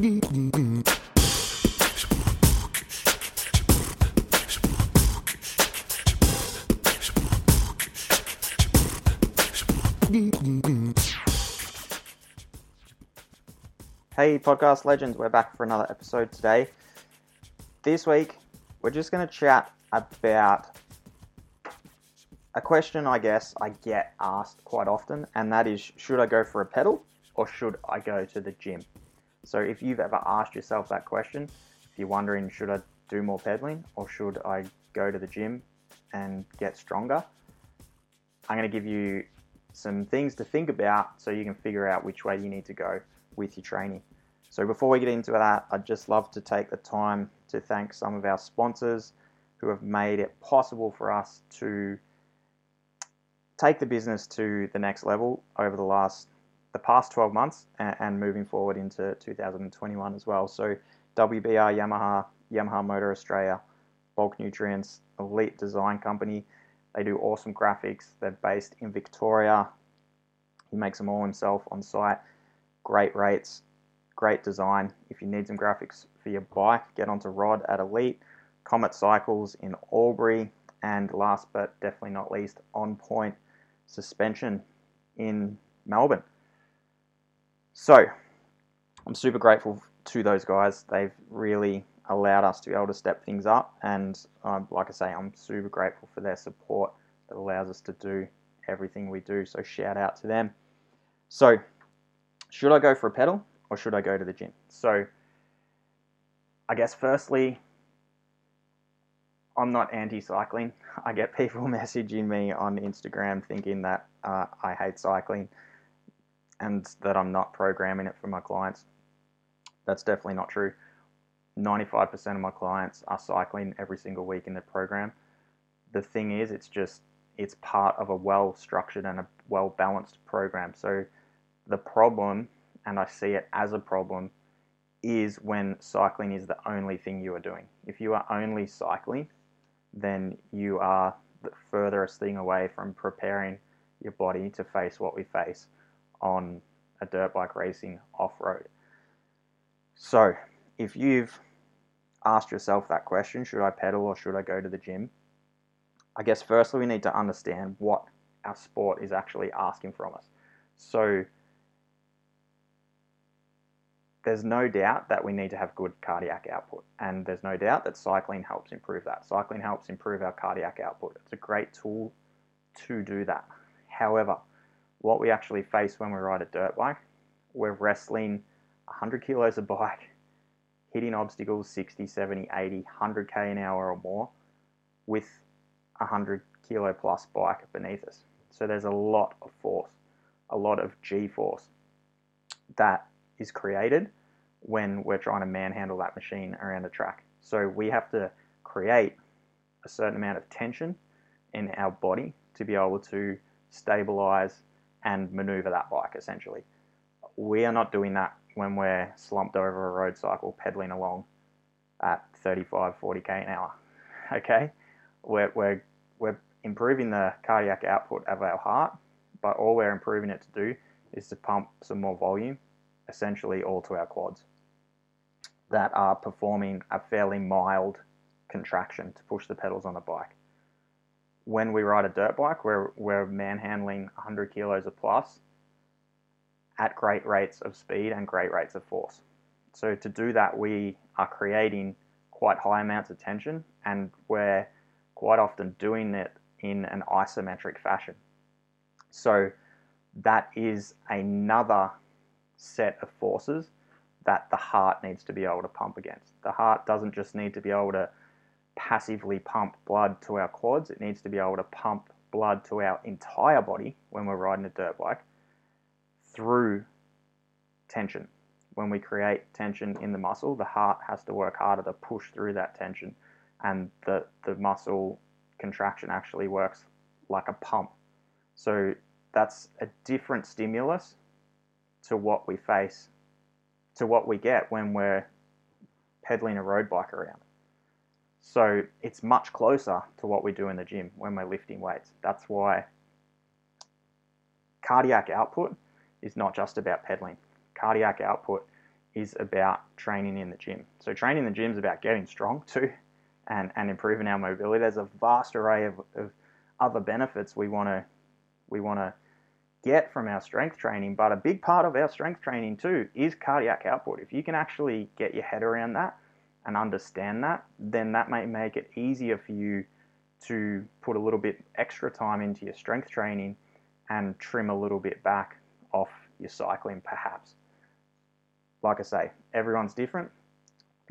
Hey, podcast legends, we're back for another episode today. This week, we're just going to chat about a question I guess I get asked quite often, and that is should I go for a pedal or should I go to the gym? So, if you've ever asked yourself that question, if you're wondering should I do more pedaling or should I go to the gym and get stronger, I'm going to give you some things to think about so you can figure out which way you need to go with your training. So, before we get into that, I'd just love to take the time to thank some of our sponsors who have made it possible for us to take the business to the next level over the last the past 12 months and, and moving forward into 2021 as well. So WBR Yamaha, Yamaha Motor Australia, Bulk Nutrients, Elite Design Company. They do awesome graphics. They're based in Victoria. He makes them all himself on site. Great rates, great design. If you need some graphics for your bike, get onto Rod at Elite, Comet Cycles in Albury, and last but definitely not least, On Point suspension in Melbourne. So, I'm super grateful to those guys. They've really allowed us to be able to step things up, and um, like I say, I'm super grateful for their support that allows us to do everything we do. So, shout out to them. So, should I go for a pedal or should I go to the gym? So, I guess firstly, I'm not anti-cycling. I get people messaging me on Instagram thinking that uh, I hate cycling and that I'm not programming it for my clients. That's definitely not true. 95% of my clients are cycling every single week in their program. The thing is, it's just it's part of a well structured and a well balanced program. So the problem, and I see it as a problem, is when cycling is the only thing you are doing. If you are only cycling, then you are the furthest thing away from preparing your body to face what we face on a dirt bike racing off road. So, if you've asked yourself that question, should I pedal or should I go to the gym? I guess firstly we need to understand what our sport is actually asking from us. So, there's no doubt that we need to have good cardiac output, and there's no doubt that cycling helps improve that. Cycling helps improve our cardiac output. It's a great tool to do that. However, what we actually face when we ride a dirt bike, we're wrestling 100 kilos of bike, hitting obstacles 60, 70, 80, 100k an hour or more with a 100 kilo plus bike beneath us. So there's a lot of force, a lot of G force that is created when we're trying to manhandle that machine around the track. So we have to create a certain amount of tension in our body to be able to stabilize and maneuver that bike essentially. We are not doing that when we're slumped over a road cycle pedaling along at 35, 40k an hour. Okay? We're, we're, we're improving the cardiac output of our heart, but all we're improving it to do is to pump some more volume essentially all to our quads that are performing a fairly mild contraction to push the pedals on the bike. When we ride a dirt bike, we're, we're manhandling 100 kilos or plus at great rates of speed and great rates of force. So to do that, we are creating quite high amounts of tension and we're quite often doing it in an isometric fashion. So that is another set of forces that the heart needs to be able to pump against. The heart doesn't just need to be able to passively pump blood to our quads, it needs to be able to pump blood to our entire body when we're riding a dirt bike through tension. When we create tension in the muscle, the heart has to work harder to push through that tension, and the, the muscle contraction actually works like a pump. So that's a different stimulus to what we face, to what we get when we're pedaling a road bike around. So it's much closer to what we do in the gym when we're lifting weights. That's why cardiac output is not just about pedaling. Cardiac output is about training in the gym. So training in the gym is about getting strong too and, and improving our mobility. There's a vast array of, of other benefits we want to we want to get from our strength training, but a big part of our strength training too is cardiac output. If you can actually get your head around that and understand that, then that may make it easier for you to put a little bit extra time into your strength training and trim a little bit back off your cycling perhaps. Like I say, everyone's different.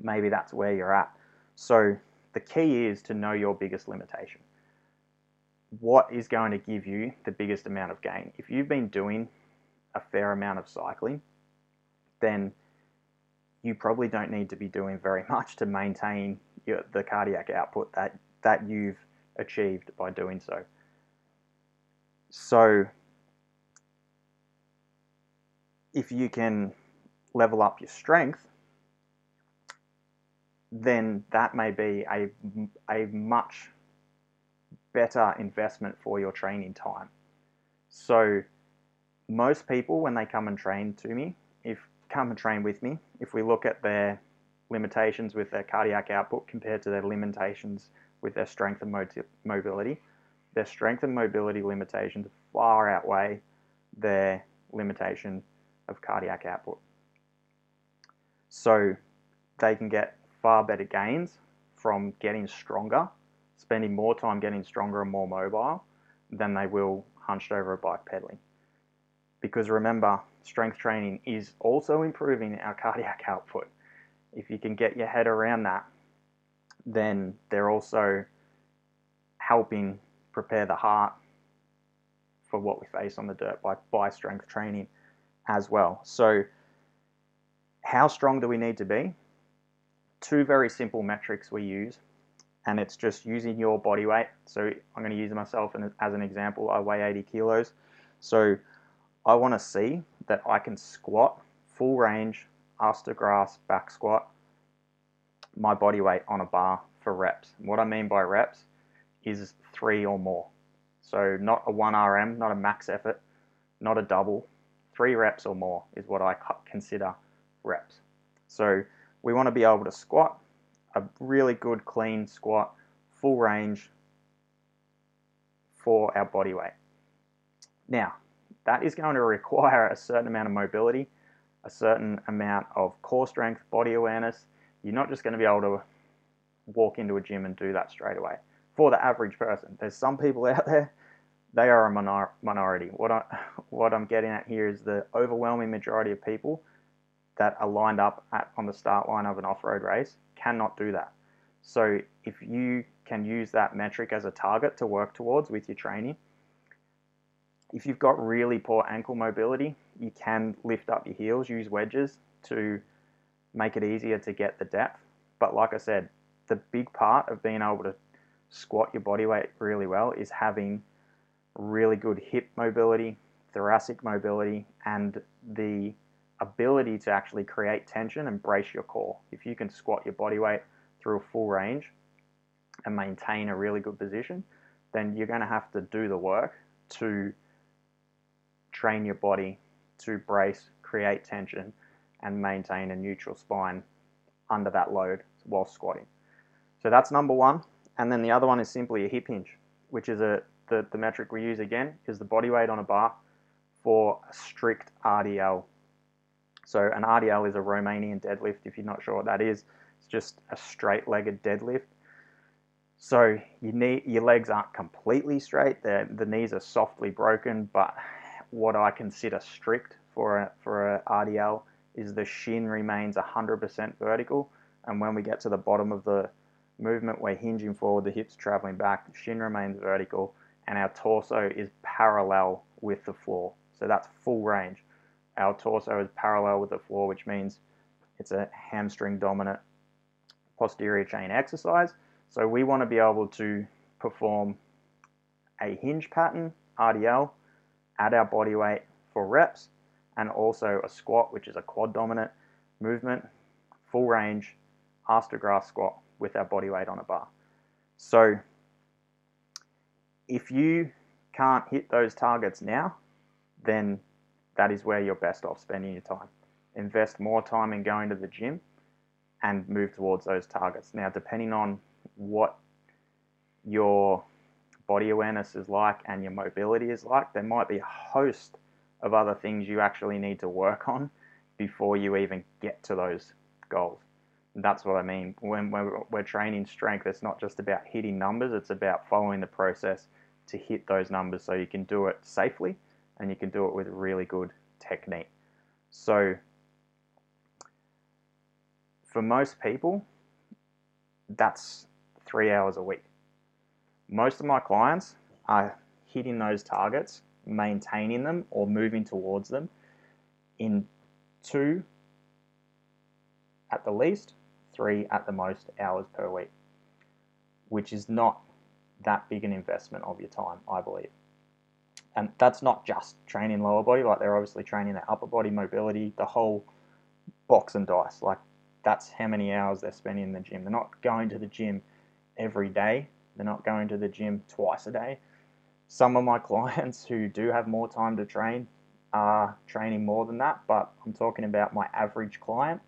Maybe that's where you're at. So the key is to know your biggest limitation what is going to give you the biggest amount of gain. If you've been doing a fair amount of cycling, then you probably don't need to be doing very much to maintain your, the cardiac output that, that you've achieved by doing so. So, if you can level up your strength, then that may be a, a much better investment for your training time. So most people, when they come and train to me, if come and train with me, if we look at their limitations with their cardiac output compared to their limitations with their strength and mobility, their strength and mobility limitations far outweigh their limitation of cardiac output. So they can get far better gains from getting stronger spending more time getting stronger and more mobile than they will hunched over a bike pedaling. Because remember, strength training is also improving our cardiac output. If you can get your head around that, then they're also helping prepare the heart for what we face on the dirt by, by strength training as well. So, how strong do we need to be? Two very simple metrics we use and it's just using your body weight. So I'm going to use myself as an example. I weigh 80 kilos. So I want to see that I can squat full range, ass to grass, back squat, my body weight on a bar for reps. what I mean by reps is three or more. So not a 1 RM, not a max effort, not a double. Three reps or more is what I consider reps. So we want to be able to squat a really good clean squat, full range for our body weight. Now, that is going to require a certain amount of mobility, a certain amount of core strength, body awareness. You're not just going to be able to walk into a gym and do that straight away. For the average person, there's some people out there, they are a minor- minority. What, I, what I'm getting at here is the overwhelming majority of people that are lined up at, on the start line of an off road race cannot do that. So if you can use that metric as a target to work towards with your training, if you've got really poor ankle mobility, you can lift up your heels, use wedges to make it easier to get the depth. But like I said, the big part of being able to squat your body weight really well is having really good hip mobility, thoracic mobility, and the ability to actually create tension and brace your core. If you can squat your body weight through a full range and maintain a really good position, then you're going to have to do the work to train your body to brace, create tension, and maintain a neutral spine under that load while squatting. So that's number one. And then the other one is simply a hip hinge, which is a the, the metric we use again is the body weight on a bar for a strict RDL so an RDL is a Romanian deadlift. If you're not sure what that is, it's just a straight-legged deadlift. So your knee, your legs aren't completely straight. The the knees are softly broken, but what I consider strict for a, for a RDL is the shin remains 100% vertical, and when we get to the bottom of the movement, we're hinging forward, the hips traveling back, the shin remains vertical, and our torso is parallel with the floor. So that's full range our torso is parallel with the floor, which means it's a hamstring dominant posterior chain exercise. So we want to be able to perform a hinge pattern, RDL, add our body weight for reps, and also a squat, which is a quad dominant movement, full range, ass to grass squat with our body weight on a bar. So if you can't hit those targets now, then that is where you're best off spending your time. invest more time in going to the gym and move towards those targets. Now, depending on what your body awareness is like and your mobility is like, there might be a host of other things you actually need to work on before you even get to those goals. And that's what I mean. When we're, we're training strength, it's not just about hitting numbers, it's about following the process to hit those numbers so you can do it safely and you can do it with really good technique. So, for most people, that's three hours a week. Most of my clients are hitting those targets, maintaining them, or moving towards them in two at the least, three at the most hours per week, which is not that big an investment of your time, I believe. And that's not just training lower body, like they're obviously training their upper body mobility, the whole box and dice. Like that's how many hours they're spending in the gym. They're not going to the gym every day, they're not going to the gym twice a day. Some of my clients who do have more time to train are training more than that, but I'm talking about my average client.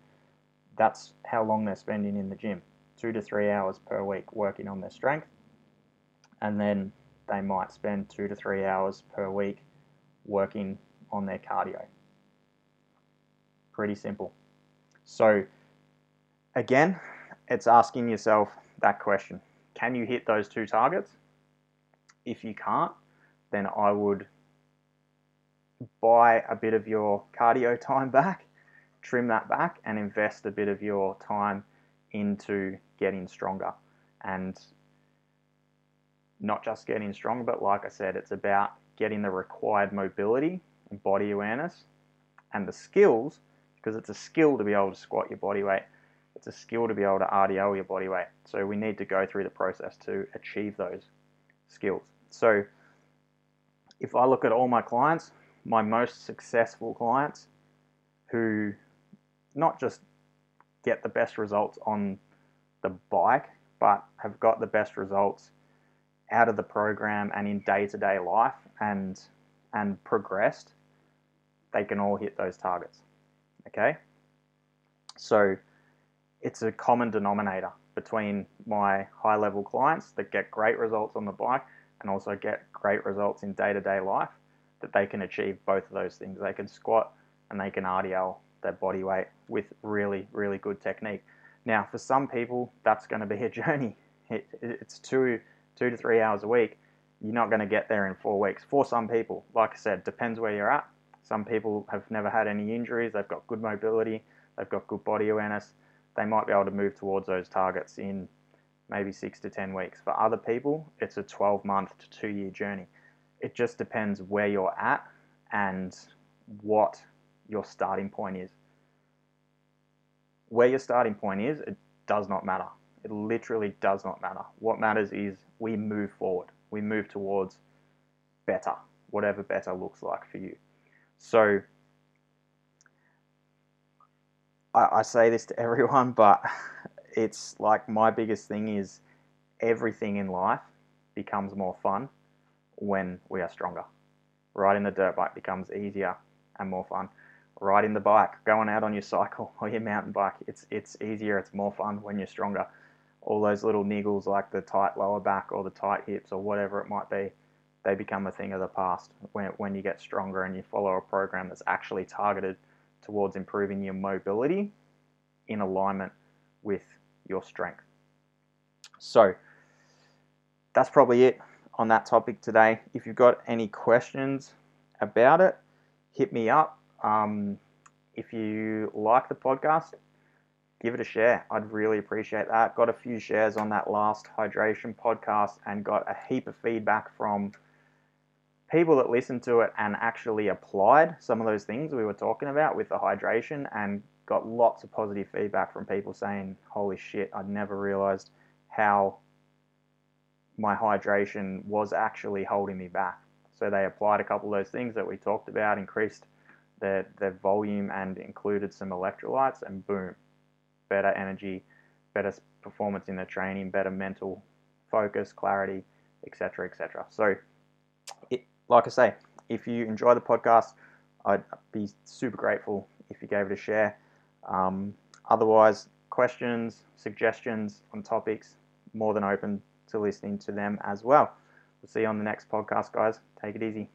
That's how long they're spending in the gym two to three hours per week working on their strength. And then they might spend two to three hours per week working on their cardio. Pretty simple. So, again, it's asking yourself that question Can you hit those two targets? If you can't, then I would buy a bit of your cardio time back, trim that back, and invest a bit of your time into getting stronger. And not just getting stronger, but like I said, it's about getting the required mobility and body awareness and the skills, because it's a skill to be able to squat your body weight. It's a skill to be able to RDL your body weight. So we need to go through the process to achieve those skills. So if I look at all my clients, my most successful clients who not just get the best results on the bike, but have got the best results out of the program and in day to day life and and progressed, they can all hit those targets. Okay? So it's a common denominator between my high level clients that get great results on the bike and also get great results in day to day life that they can achieve both of those things. They can squat and they can RDL their body weight with really, really good technique. Now, for some people, that's going to be a journey. It, it's two two to three hours a week, you're not going to get there in four weeks. For some people, like I said, depends where you're at. Some people have never had any injuries, they've got good mobility, they've got good body awareness. They might be able to move towards those targets in maybe six to 10 weeks. For other people, it's a 12 month to two year journey. It just depends where you're at and what your starting point is. Where your starting point is, it does not matter. It literally does not matter. What matters is we move forward. We move towards better, whatever better looks like for you. So I, I say this to everyone, but it's like my biggest thing is everything in life becomes more fun when we are stronger. Riding the dirt bike becomes easier and more fun. Riding the bike, going out on your cycle or your mountain bike, it's it's easier, it's more fun when you're stronger all those little niggles like the tight lower back or the tight hips or whatever it might be, they become a thing of the past when, when you get stronger and you follow a program that's actually targeted towards improving your mobility in alignment with your strength. So that's probably it on that topic today. If you've got any questions about it, hit me up. Um, if you like the podcast, give it a share. I'd really appreciate that. Got a few shares on that last hydration podcast and got a heap of feedback from people that listened to it and actually applied some of those things we were talking about with the hydration and got lots of positive feedback from people saying, Holy shit, I'd never realized how my hydration was actually holding me back. So they applied a couple of those things that we talked about, increased their, their volume and included some electrolytes, and boom, better energy, better performance in the training, better mental focus, clarity, etc., etc. So, like I say, if you enjoy the podcast, I'd be super grateful if you gave it a share. Um, otherwise, questions, suggestions on topics, more than open to listening to them as well. We'll see you on the next podcast, guys. Take it easy.